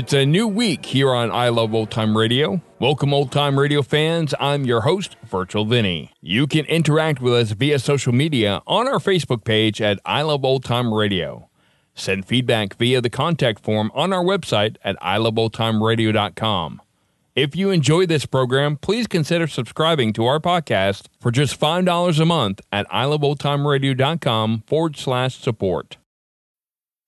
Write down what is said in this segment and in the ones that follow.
It's a new week here on I Love Old Time Radio. Welcome, old time radio fans. I'm your host, Virtual Vinny. You can interact with us via social media on our Facebook page at I Love Old Time Radio. Send feedback via the contact form on our website at iloveoldtimeradio.com. If you enjoy this program, please consider subscribing to our podcast for just $5 a month at iloveoldtimeradio.com forward slash support.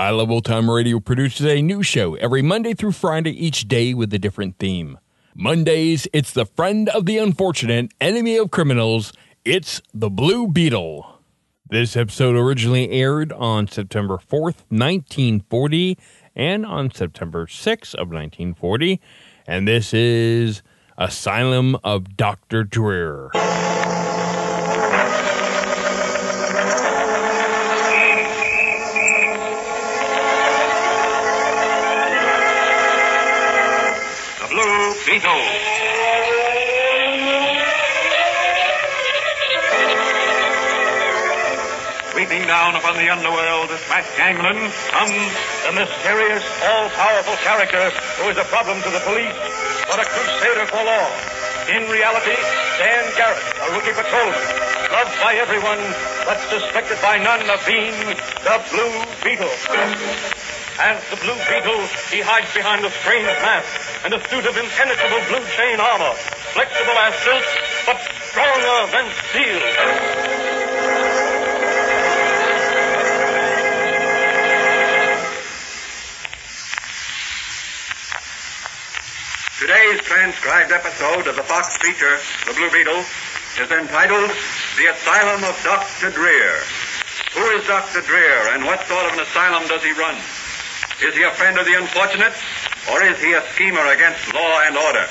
I Love Old Time Radio produces a new show every Monday through Friday, each day with a different theme. Mondays, it's the friend of the unfortunate, enemy of criminals. It's the Blue Beetle. This episode originally aired on September 4th, 1940, and on September 6th of 1940. And this is Asylum of Dr. Drear. Gangland comes the mysterious, all-powerful character who is a problem to the police, but a crusader for law. In reality, Dan Garrett, a rookie patrolman, loved by everyone, but suspected by none of being the Blue Beetle. As the Blue Beetle, he hides behind a strange mask and a suit of impenetrable blue chain armor, flexible as silk, but stronger than steel. Today's transcribed episode of the Fox feature, The Blue Beetle, is entitled The Asylum of Dr. Drear. Who is Dr. Drear and what sort of an asylum does he run? Is he a friend of the unfortunate or is he a schemer against law and order?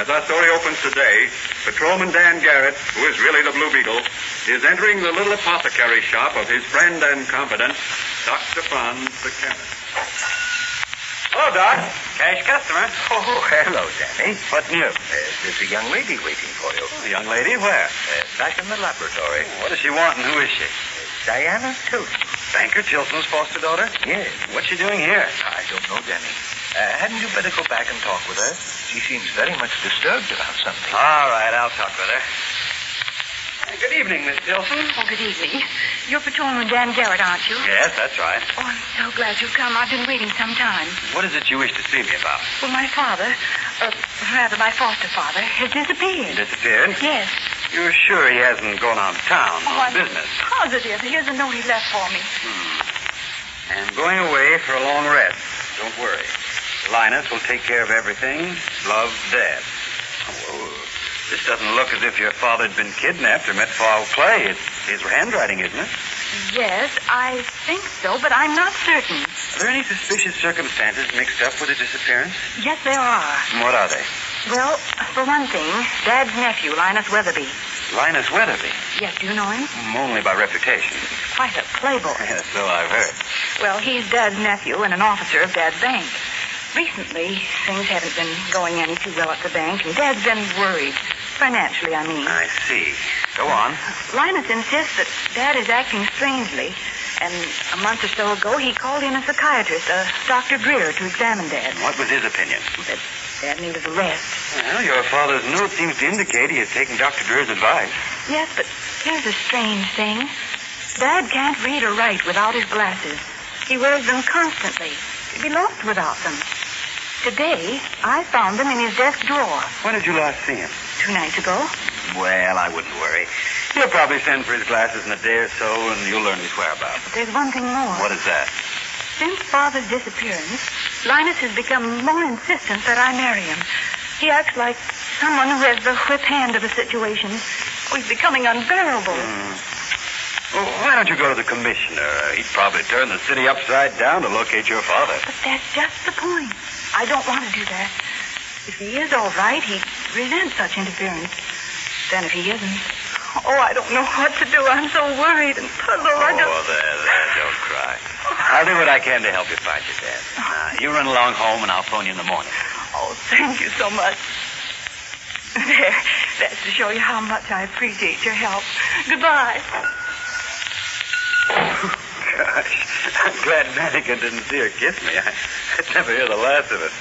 As our story opens today, Patrolman Dan Garrett, who is really the Blue Beetle, is entering the little apothecary shop of his friend and confidant, Dr. Franz the chemist. Hello, Doc. Cash customer. Oh, hello, Danny. What new? Uh, there's a young lady waiting for you. A young lady? Where? Uh, back in the laboratory. What does she want and who is she? Diana Tilson. Banker Tilson's foster daughter? Yes. What's she doing here? I don't know, Danny. Uh, hadn't you better go back and talk with her? She seems very much disturbed about something. All right, I'll talk with her. Good evening, Miss Tilson. Oh, good evening. You're Patrolman Dan Garrett, aren't you? Yes, that's right. Oh, I'm so glad you've come. I've been waiting some time. What is it you wish to see me about? Well, my father, uh, rather my foster father, has disappeared. Disappeared? Yes. You're sure he hasn't gone out of town Oh, on I'm business? positive. Here's a note he left for me. Hmm. And going away for a long rest. Don't worry. Linus will take care of everything. Love, Dad. This doesn't look as if your father had been kidnapped or met foul play. It's his handwriting, isn't it? Yes, I think so, but I'm not certain. Are there any suspicious circumstances mixed up with the disappearance? Yes, there are. And what are they? Well, for one thing, Dad's nephew, Linus Weatherby. Linus Weatherby. Yes, do you know him? Mm, Only by reputation. Quite a playboy. Yes, so I've heard. Well, he's Dad's nephew and an officer of Dad's bank. Recently, things haven't been going any too well at the bank, and Dad's been worried. Financially, I mean. I see. Go on. Linus insists that Dad is acting strangely, and a month or so ago he called in a psychiatrist, a Dr. Drear, to examine Dad. What was his opinion? That Dad needed a rest. Well, your father's note seems to indicate he has taken Dr. Drear's advice. Yes, but here's a strange thing. Dad can't read or write without his glasses. He wears them constantly. He'd be lost without them. Today, I found them in his desk drawer When did you last see him? Two nights ago. Well, I wouldn't worry. He'll probably send for his glasses in a day or so, and you'll learn his whereabouts. But there's one thing more. What is that? Since Father's disappearance, Linus has become more insistent that I marry him. He acts like someone who has the whip hand of a situation. He's becoming unbearable. Hmm. Well, why don't you go to the commissioner? He'd probably turn the city upside down to locate your father. But that's just the point. I don't want to do that. If he is all right, he'd resent such interference. Then if he isn't, oh, I don't know what to do. I'm so worried and puzzled. I oh, just... Oh, there, there, don't cry. Oh. I'll do what I can to help you find your dad. Now, you run along home, and I'll phone you in the morning. Oh, thank you so much. There, that's to show you how much I appreciate your help. Goodbye. Gosh, I'm glad Madigan didn't see her kiss me. I, I'd never hear the last of it.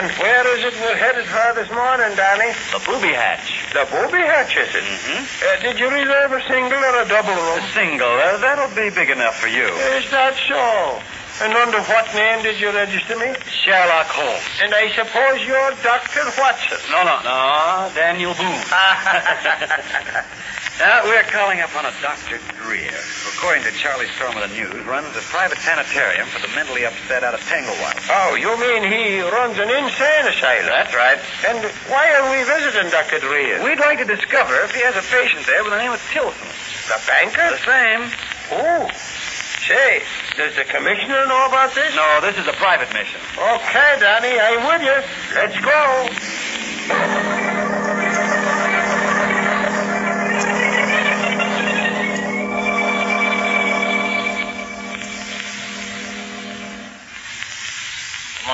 And where is it we're headed for this morning, Danny? The booby hatch. The booby hatch, is it? Mm-hmm. Uh, did you reserve a single or a double A single. Uh, that'll be big enough for you. Is that so? And under what name did you register me? Sherlock Holmes. And I suppose you're Dr. Watson. No, no, no. Daniel Boone. Now, we're calling upon a Dr. Drear, who, according to Charlie Storm of the News, runs a private sanitarium for the mentally upset out of Tanglewild. Oh, you mean he runs an insane asylum? That's right. And why are we visiting Dr. Drear? We'd like to discover if he has a patient there with the name of Tilson. The banker? The same. Oh. Say, does the commissioner know about this? No, this is a private mission. Okay, Danny, I'm with you. Let's go.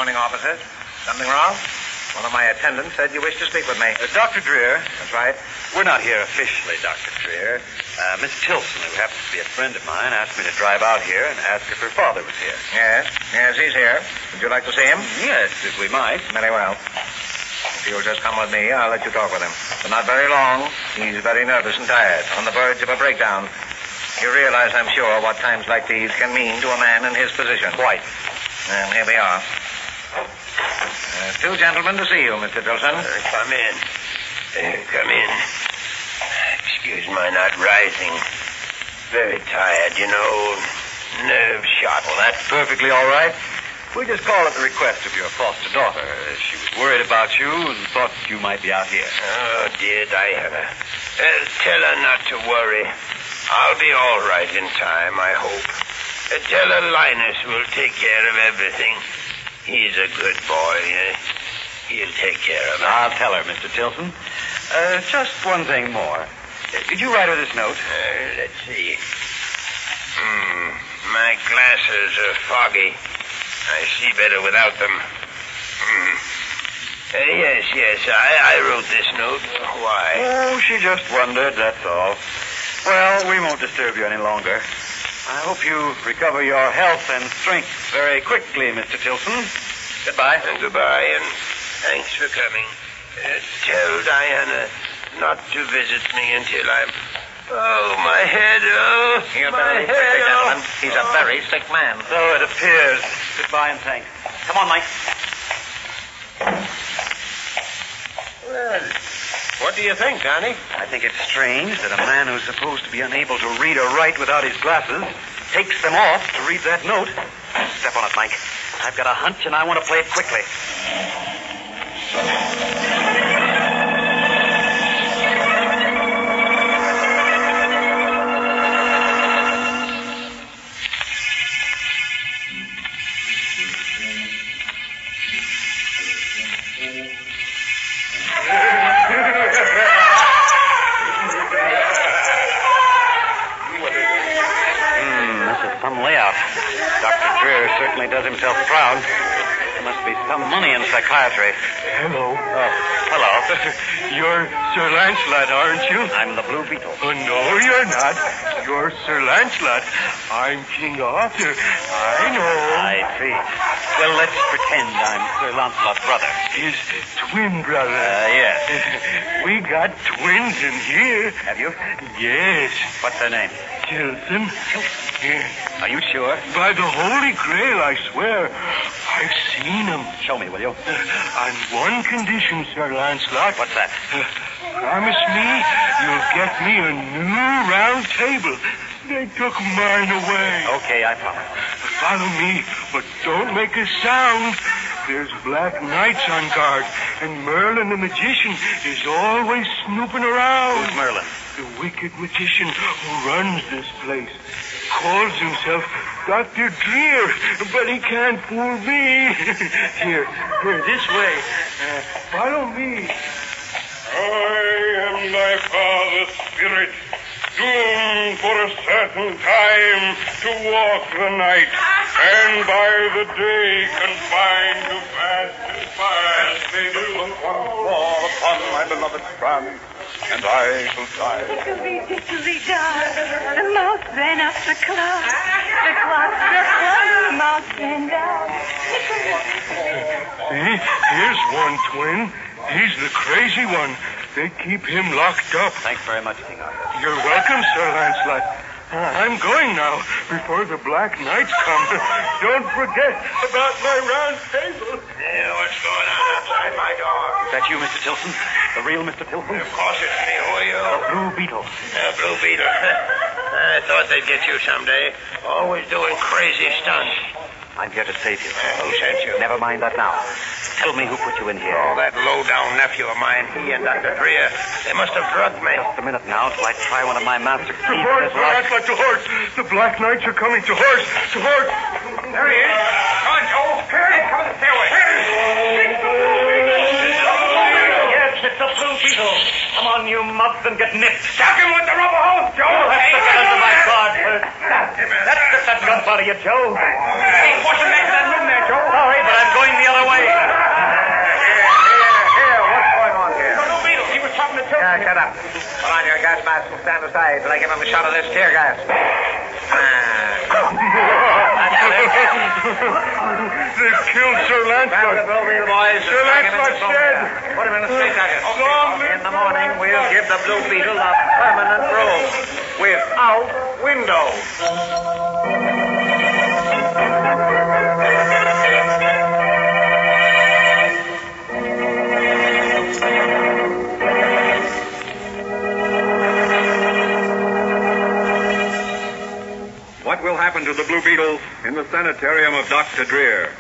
Morning, officers. Something wrong? One of my attendants said you wished to speak with me. Uh, Dr. Drear, That's right. we're not here officially, Dr. Drear. Uh, Miss Tilson, who happens to be a friend of mine, asked me to drive out here and ask if her father was here. Yes, yes, he's here. Would you like to see him? Yes, if we might. Very well. If you'll just come with me, I'll let you talk with him. But not very long. He's very nervous and tired, on the verge of a breakdown. You realize, I'm sure, what times like these can mean to a man in his position. Quite. And here we are. Uh, two gentlemen to see you, Mr. Tilson. come in. Uh, come in. Excuse my not rising. Very tired, you know. Nerve shot. Well, that's perfectly all right. We just called at the request of your foster daughter. Uh, She was worried about you and thought you might be out here. Oh, dear Diana. Uh, tell her not to worry. I'll be all right in time, I hope. Uh, tell her Linus will take care of everything. He's a good boy. Uh, he'll take care of her. I'll tell her, Mr. Tilson. Uh, just one thing more. Uh, did you write her this note? Uh, let's see. Hmm. My glasses are foggy. I see better without them. Hmm. Uh, yes, yes, I, I wrote this note. Why? Oh, she just wondered, that's all. Well, we won't disturb you any longer. I hope you recover your health and strength very quickly, Mr. Tilson. Goodbye. And goodbye, and thanks for coming. Uh, tell Diana not to visit me until I'm. Oh, my head. Oh, You'd my leave head. oh. gentlemen. He's a very sick man. So it appears. Goodbye and thanks. Come on, Mike. Well, What do you think, Danny? I think it's strange that a man who's supposed to be unable to read or write without his glasses takes them off to read that note. Step on it, Mike. I've got a hunch and I want to play it quickly. I know. I see. Well, let's pretend I'm Sir Lancelot's brother. His twin brother. Uh, yes. we got twins in here. Have you? Yes. What's their name? Tilson Yeah. Are you sure? By the Holy Grail, I swear. I've seen him. Show me, will you? Uh, on one condition, Sir Lancelot. What's that? Uh, promise me you'll get me a new round table. They took mine away. Okay, I promise. Follow me, but don't make a sound. There's black knights on guard, and Merlin the magician is always snooping around. Who's Merlin? The wicked magician who runs this place. Calls himself Dr. Drear, but he can't fool me. here, here, this way. Uh, follow me. I am thy father's spirit, doomed for a certain time to walk the night, and by the day confined to fast and fast. They will once more upon my beloved France, and I shall die. Dickily, dickily, dark. The mouse ran up the clock. The clock struck one, the mouse ran down. See, here's one twin. He's the crazy one. They keep him locked up. Thanks very much, King Arthur. You're welcome, Sir Lancelot. I'm going now before the Black Knights come. Don't forget about my round table. Yeah, what's going on outside my door? Is that you, Mr. Tilson? The real Mr. Tilson? Of course it's me. Who are you? The Blue Beetle. Uh, Blue Beetle. I thought they'd get you someday. Always doing crazy stunts. I'm here to save you. Who sent you? Never mind that now. Tell me who put you in here. Oh, that low-down nephew of mine. He and Dr. Drear. They must have drugged me. Just a minute now till I try one of my master To keys horse, with his Sir lock. Lancelot, to horse. The Black Knights are coming. To horse, to horse. There he is. Come on, Joe. Hey, come on the stairway. Yes, it's the Blue Beetle. Come on, you mugs, and get nipped. Shock him with the rubber hose, Joe. You'll have to get the my guard first. Let's Get that gun out of you, Joe. Hey, watch him back to that room there, Joe. Sorry, but I'm going the other way. Here, what's going on here? Blue Beetle, he was talking to Tilson. Yeah, shut up. Put on your gas mask and stand aside till I give him a shot of this tear gas. Ah. They've killed Sir Grab the Lancelot. Blue Beetle boys. Sir and drag him into Lancelot's dead. Put him in a straitjacket. Long live In the morning, we'll give the Blue Beetle a permanent room without windows. What will happen to the Blue Beetle in the sanitarium of Dr. Drear?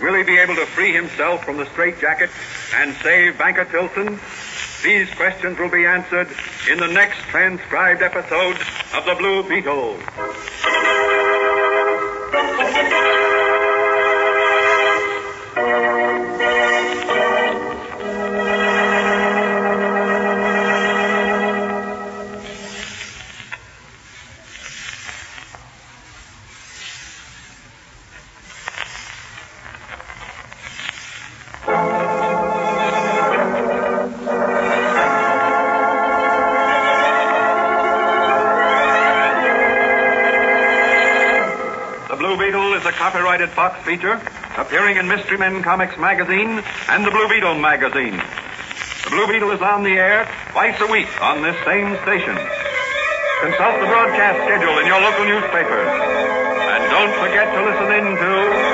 Will he be able to free himself from the straitjacket and save Banker Tilson? These questions will be answered in the next transcribed episode of The Blue Beetle. Feature appearing in Mystery Men Comics magazine and the Blue Beetle magazine. The Blue Beetle is on the air twice a week on this same station. Consult the broadcast schedule in your local newspapers. And don't forget to listen in to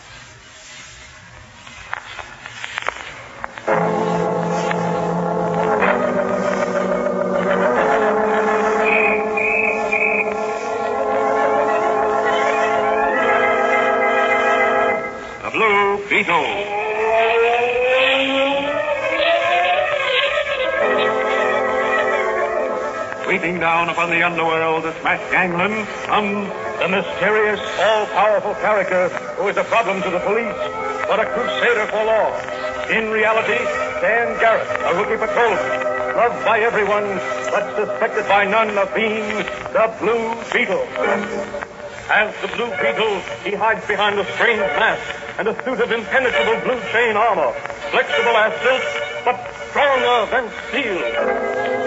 The underworld to smash gangland comes the mysterious, all-powerful character who is a problem to the police, but a crusader for law. In reality, Dan Garrett, a rookie patrolman, loved by everyone, but suspected by none of being the Blue Beetle. As the Blue Beetle, he hides behind a strange mask and a suit of impenetrable blue chain armor, flexible as silk, but stronger than steel.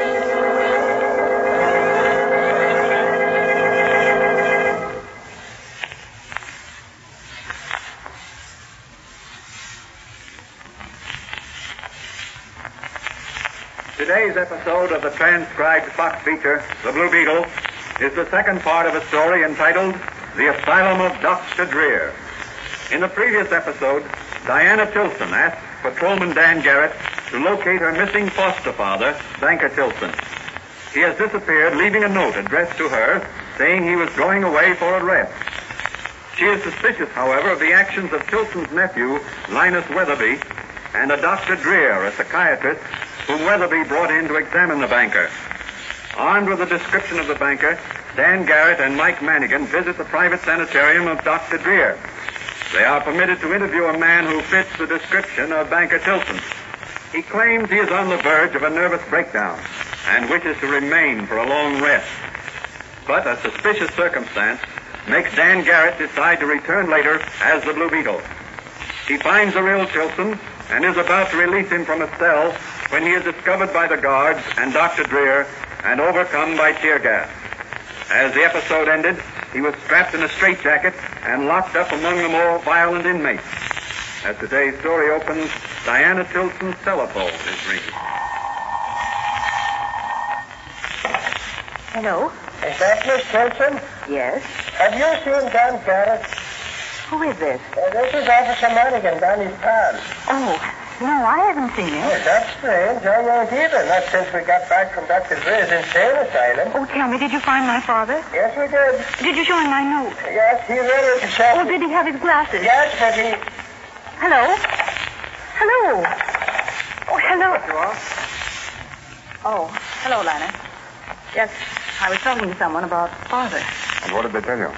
Today's episode of the transcribed Fox feature, The Blue Beetle, is the second part of a story entitled The Asylum of Dr. Drear. In the previous episode, Diana Tilson asked Patrolman Dan Garrett to locate her missing foster father, Banker Tilson. He has disappeared, leaving a note addressed to her saying he was going away for a rest. She is suspicious, however, of the actions of Tilson's nephew, Linus Weatherby, and a Dr. Drear, a psychiatrist, whom Weatherby brought in to examine the banker. Armed with a description of the banker, Dan Garrett and Mike Mannigan visit the private sanitarium of Dr. Drear. They are permitted to interview a man who fits the description of Banker Tilson. He claims he is on the verge of a nervous breakdown and wishes to remain for a long rest. But a suspicious circumstance makes Dan Garrett decide to return later as the Blue Beetle. He finds the real Tilson and is about to release him from a cell when he is discovered by the guards and Dr. Drear and overcome by tear gas. As the episode ended, he was strapped in a straitjacket and locked up among the more violent inmates. As today's story opens, Diana Tilson's telephone is ringing. Hello? Is that Miss Tilson? Yes. Have you seen Dan Garrett? Who is this? Uh, this is Officer Mannigan, Danny's pal. Oh, no, I haven't seen him. Oh, that's strange. I won't either. Not since we got back from Dr. Drear's insane asylum. Oh, tell me, did you find my father? Yes, we did. Did you show him my note? Yes, he read it himself. Oh, did he have his glasses? Yes, but he... Hello? Hello? Oh, hello. You? Oh, hello, Lana. Yes, I was talking to someone about father. And what did they tell you?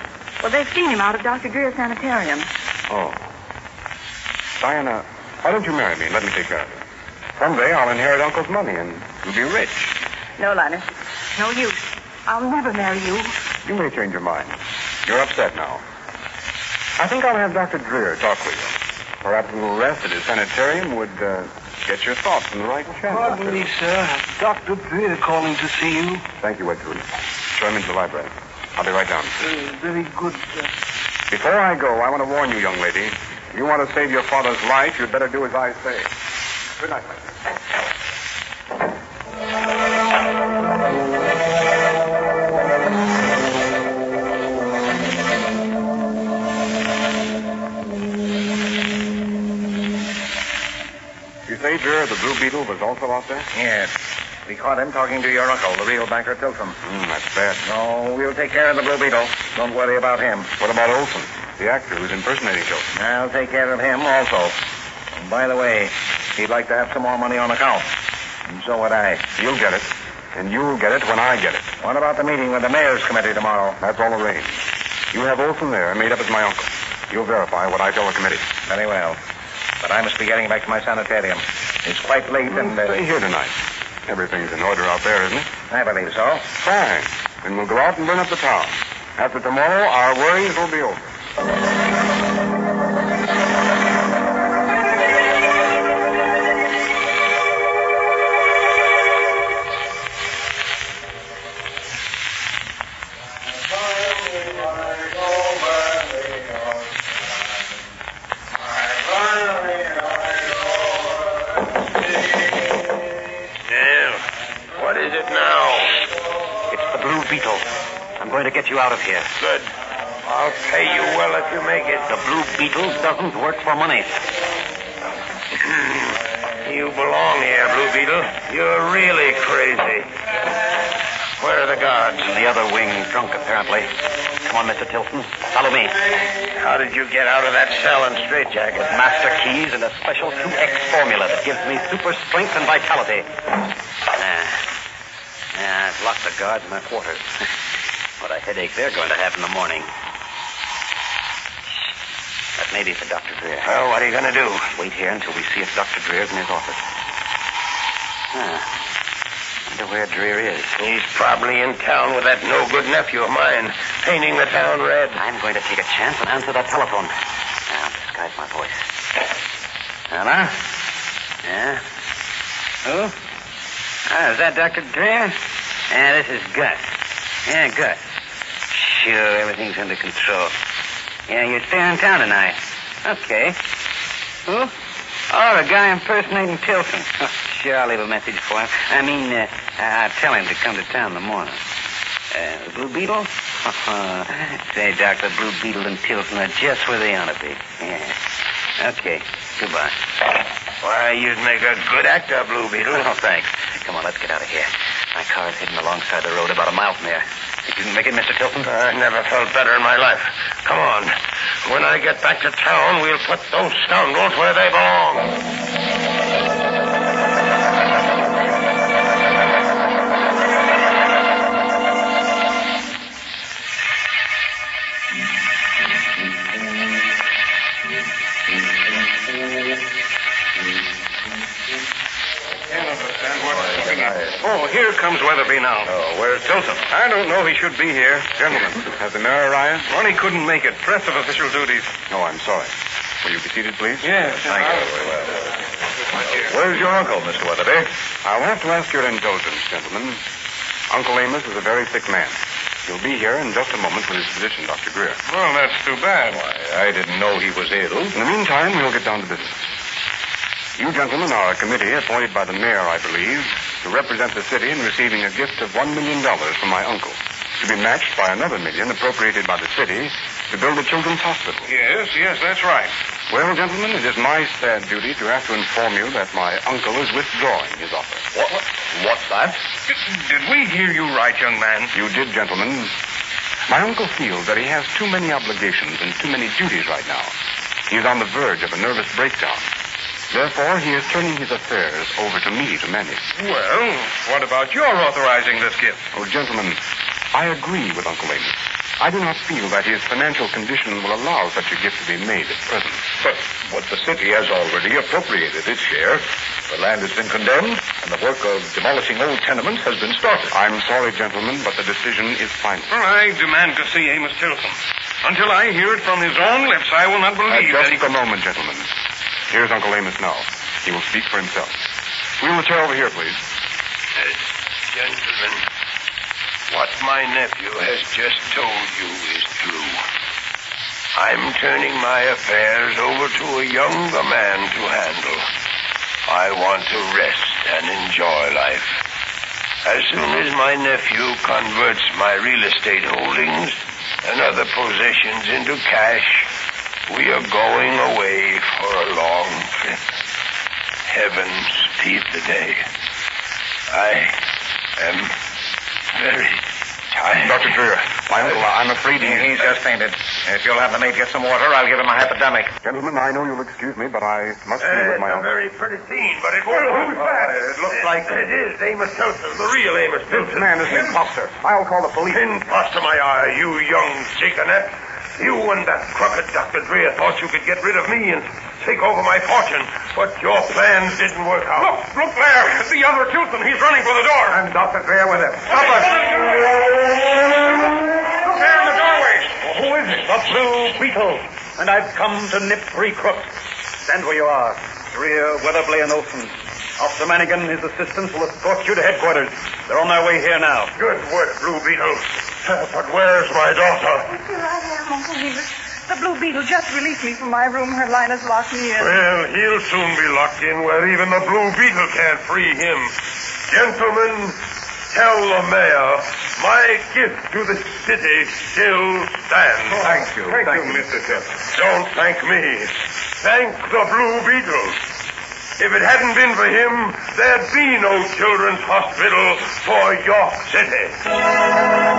Well, they've seen him out of Dr. Drear's sanitarium. Oh. Diana, why don't you marry me and let me take care of you? Someday I'll inherit Uncle's money and you'll be rich. No, Lana. No use. I'll never marry you. You may change your mind. You're upset now. I think I'll have Dr. Drear talk with you. Perhaps a little rest at his sanitarium would uh, get your thoughts in the right channel. Pardon me, sir. Dr. Drear calling to see you. Thank you, Wedgwood. Show him into the library. I'll be right down. Uh, very good, sir. Before I go, I want to warn you, young lady. You want to save your father's life, you'd better do as I say. Good night, my dear. You say, Drear, the Blue Beetle was also out there? Yes. We caught him talking to your uncle, the real banker Tilson. Hmm, that's bad. No, we'll take care of the Blue Beetle. Don't worry about him. What about Olson, the actor who's impersonating Tilson? I'll take care of him also. And by the way, he'd like to have some more money on account. And so would I. You'll get it. And you'll get it when I get it. What about the meeting with the mayor's committee tomorrow? That's all arranged. You have Olson there, made up as my uncle. You'll verify what I tell the committee. Very well. But I must be getting back to my sanitarium. It's quite late and... Uh, Stay here tonight. Everything's in order out there, isn't it? I believe so. Fine. Then we'll go out and burn up the town. After tomorrow, our worries will be over. Thank you. Beetle doesn't work for money. You belong here, Blue Beetle. You're really crazy. Where are the guards? In the other wing, drunk apparently. Come on, Mr. Tilson. Follow me. How did you get out of that cell in straitjacket? Master keys and a special 2X formula that gives me super strength and vitality. Ah. Yeah, I've locked the guards in their quarters. what a headache they're going to have in the morning. That may be for Dr. Drear. Well, what are you going to do? Wait here until we see if Dr. Drear's in his office. Huh. Wonder where Drear is. He's probably in town with that no good nephew of mine, painting the town red. I'm going to take a chance and answer that telephone. Now, disguise my voice. Hello? Yeah? Who? Oh, is that Dr. Drear? Yeah, this is Gus. Yeah, Gus. Sure, everything's under control. Yeah, you're staying in town tonight. Okay. Who? Oh, the guy impersonating Tilson. Oh, sure, I'll leave a message for him. I mean, uh, I'll tell him to come to town in the morning. Uh, Blue Beetle? Say, Doc, the Blue Beetle and Tilson are just where they ought to be. Yeah. Okay. Goodbye. Why, you'd make a good actor, Blue Beetle. Oh, thanks. Come on, let's get out of here. My car's hidden alongside the road about a mile from here. You can make it, Mr. Tilson? I never felt better in my life. Come on. When I get back to town, we'll put those scoundrels where they belong. Oh, here comes Weatherby now. Oh, where's Tilson? I don't know. He should be here. Gentlemen, has the mayor arrived? He couldn't make it. Press of official duties. Oh, I'm sorry. Will you be seated, please? Yes. Thank you. Well. Where's your uncle, Mr. Weatherby? I'll have to ask your indulgence, gentlemen. Uncle Amos is a very sick man. He'll be here in just a moment with his physician, Dr. Drear. Well, that's too bad. Why, I didn't know he was ill. In the meantime, we'll get down to business. You gentlemen are a committee appointed by the mayor, I believe, to represent the city in receiving a gift of one million dollars from my uncle, to be matched by another million appropriated by the city to build a children's hospital. Yes, yes, that's right. Well, gentlemen, it is my sad duty to have to inform you that my uncle is withdrawing his offer. What? What's that? Did we hear you right, young man? You did, gentlemen. My uncle feels that he has too many obligations and too many duties right now. He is on the verge of a nervous breakdown. Therefore, he is turning his affairs over to me to manage. Well, what about your authorizing this gift? Oh, gentlemen, I agree with Uncle Amos. I do not feel that his financial condition will allow such a gift to be made at present. But what the city has already appropriated its share. The land has been condemned, and the work of demolishing old tenements has been started. I'm sorry, gentlemen, but the decision is final. Well, I demand to see Amos Tilson. Until I hear it from his own lips, I will not believe Uh, that just he... a moment, gentlemen. Here's Uncle Amos now. He will speak for himself. Wheel the chair over here, please. Gentlemen, what my nephew has just told you is true. I'm turning my affairs over to a younger man to handle. I want to rest and enjoy life. As soon as my nephew converts my real estate holdings and other possessions into cash, we are going away for a long trip. Heavens speed the day. I am very tired. Dr. Drear, my uncle, I'm afraid he... He's just fainted. If you'll have the maid get some water, I'll give him a hypodermic. Gentlemen, I know you'll excuse me, but I must be Uh, with my it's a uncle. very pretty scene, but it won't. who's that? It looks like it is Amos Tilson, the real Amos Tilson. man is an imposter. I'll call the police. Imposter, my eye, you young chicanette. You and that crooked Dr. Drear thought you could get rid of me and take over my fortune, but your plans didn't work out. Look, look there. The other Tilson. He's running for the door. And Dr. Drear with him. Stop us. Look there in the doorway. Who is it? The Blue Beetle. And I've come to nip three crooks. Stand where you are. Drear, Weatherby, and Olson. Officer Mannigan and his assistants will escort you to headquarters. They're on their way here now. Good work, Blue Beetle. But where's my daughter? Here I am, Uncle Amos. The Blue Beetle just released me from my room. Her line has locked me in. Well, he'll soon be locked in where even the Blue Beetle can't free him. Gentlemen, tell the mayor my gift to the city still stands. Thank you. Thank, Thank you, you. Mr. Tilson. Don't thank me. Thank the Blue Beetle. If it hadn't been for him, there'd be no children's hospital for York City.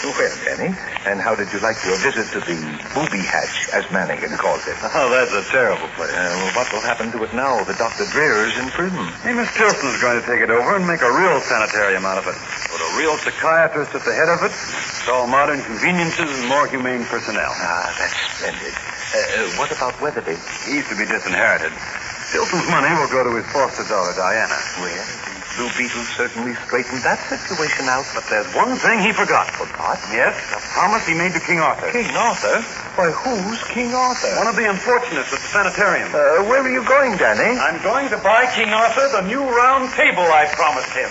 Well, then, Vinny. And how did you like your visit to the booby hatch, as Mannigan calls it? Oh, that's a terrible place. Uh, well, what will happen to it now that Dr. Drear is in prison? Hey, Miss Tilson's going to take it over and make a real sanitarium out of it. Real psychiatrist at the head of it. It's all modern conveniences and more humane personnel. Ah, that's splendid. Uh, uh, what about Weatherby? He's to be disinherited. Tilson's money will go to his foster daughter, Diana. Well, the Blue Beetle certainly straightened that situation out, but there's One thing he forgot. Forgot? Yes, a promise he made to King Arthur. King Arthur? Why, who's King Arthur? One of the unfortunates at the sanitarium. Uh, where are you going, Danny? I'm going to buy King Arthur the new round table I promised him.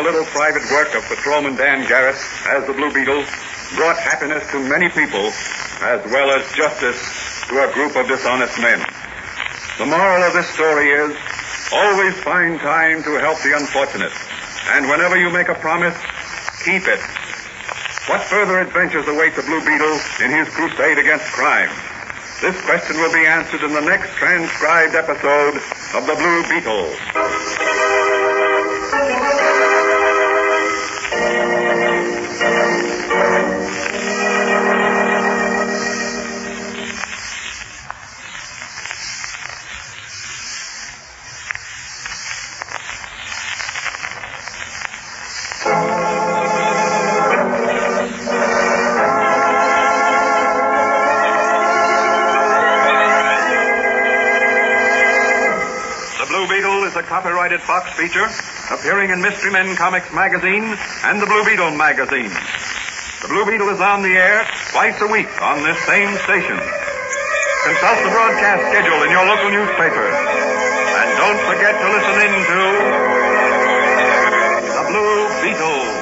A little private work of Patrolman Dan Garrett as the Blue Beetle brought happiness to many people as well as justice to a group of dishonest men. The moral of this story is always find time to help the unfortunate. And whenever you make a promise, keep it. What further adventures await the Blue Beetle in his crusade against crime? This question will be answered in the next transcribed episode of The Blue Beetle. Copyrighted Fox feature appearing in Mystery Men Comics magazine and the Blue Beetle magazine. The Blue Beetle is on the air twice a week on this same station. Consult the broadcast schedule in your local newspaper. And don't forget to listen in to The Blue Beetle.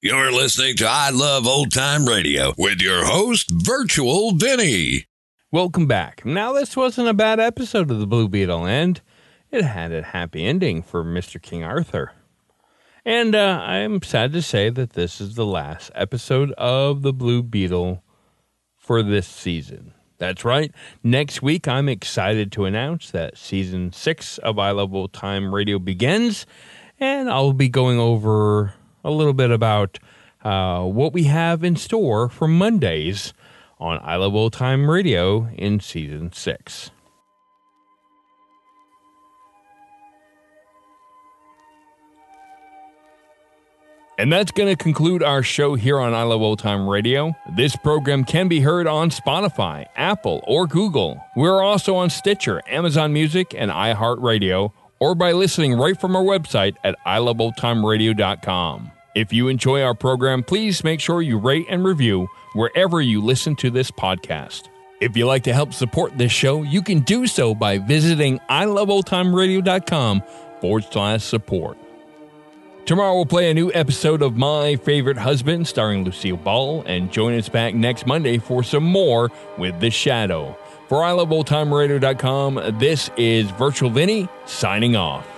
You're listening to I Love Old Time Radio with your host, Virtual Vinny. Welcome back. Now, this wasn't a bad episode of the Blue Beetle, and it had a happy ending for Mr. King Arthur. And uh, I'm sad to say that this is the last episode of the Blue Beetle for this season. That's right. Next week, I'm excited to announce that season six of I Love Old Time Radio begins, and I'll be going over a little bit about uh, what we have in store for Mondays on I Love Old Time Radio in season six. And that's going to conclude our show here on I Love Old Time Radio. This program can be heard on Spotify, Apple, or Google. We're also on Stitcher, Amazon Music, and iHeartRadio, or by listening right from our website at iloveoldtimeradio.com. If you enjoy our program, please make sure you rate and review wherever you listen to this podcast. If you'd like to help support this show, you can do so by visiting iloveoldtimeradio.com forward slash support. Tomorrow we'll play a new episode of My Favorite Husband starring Lucille Ball and join us back next Monday for some more with The Shadow. For iloveoldtimeradio.com, this is Virtual Vinny signing off.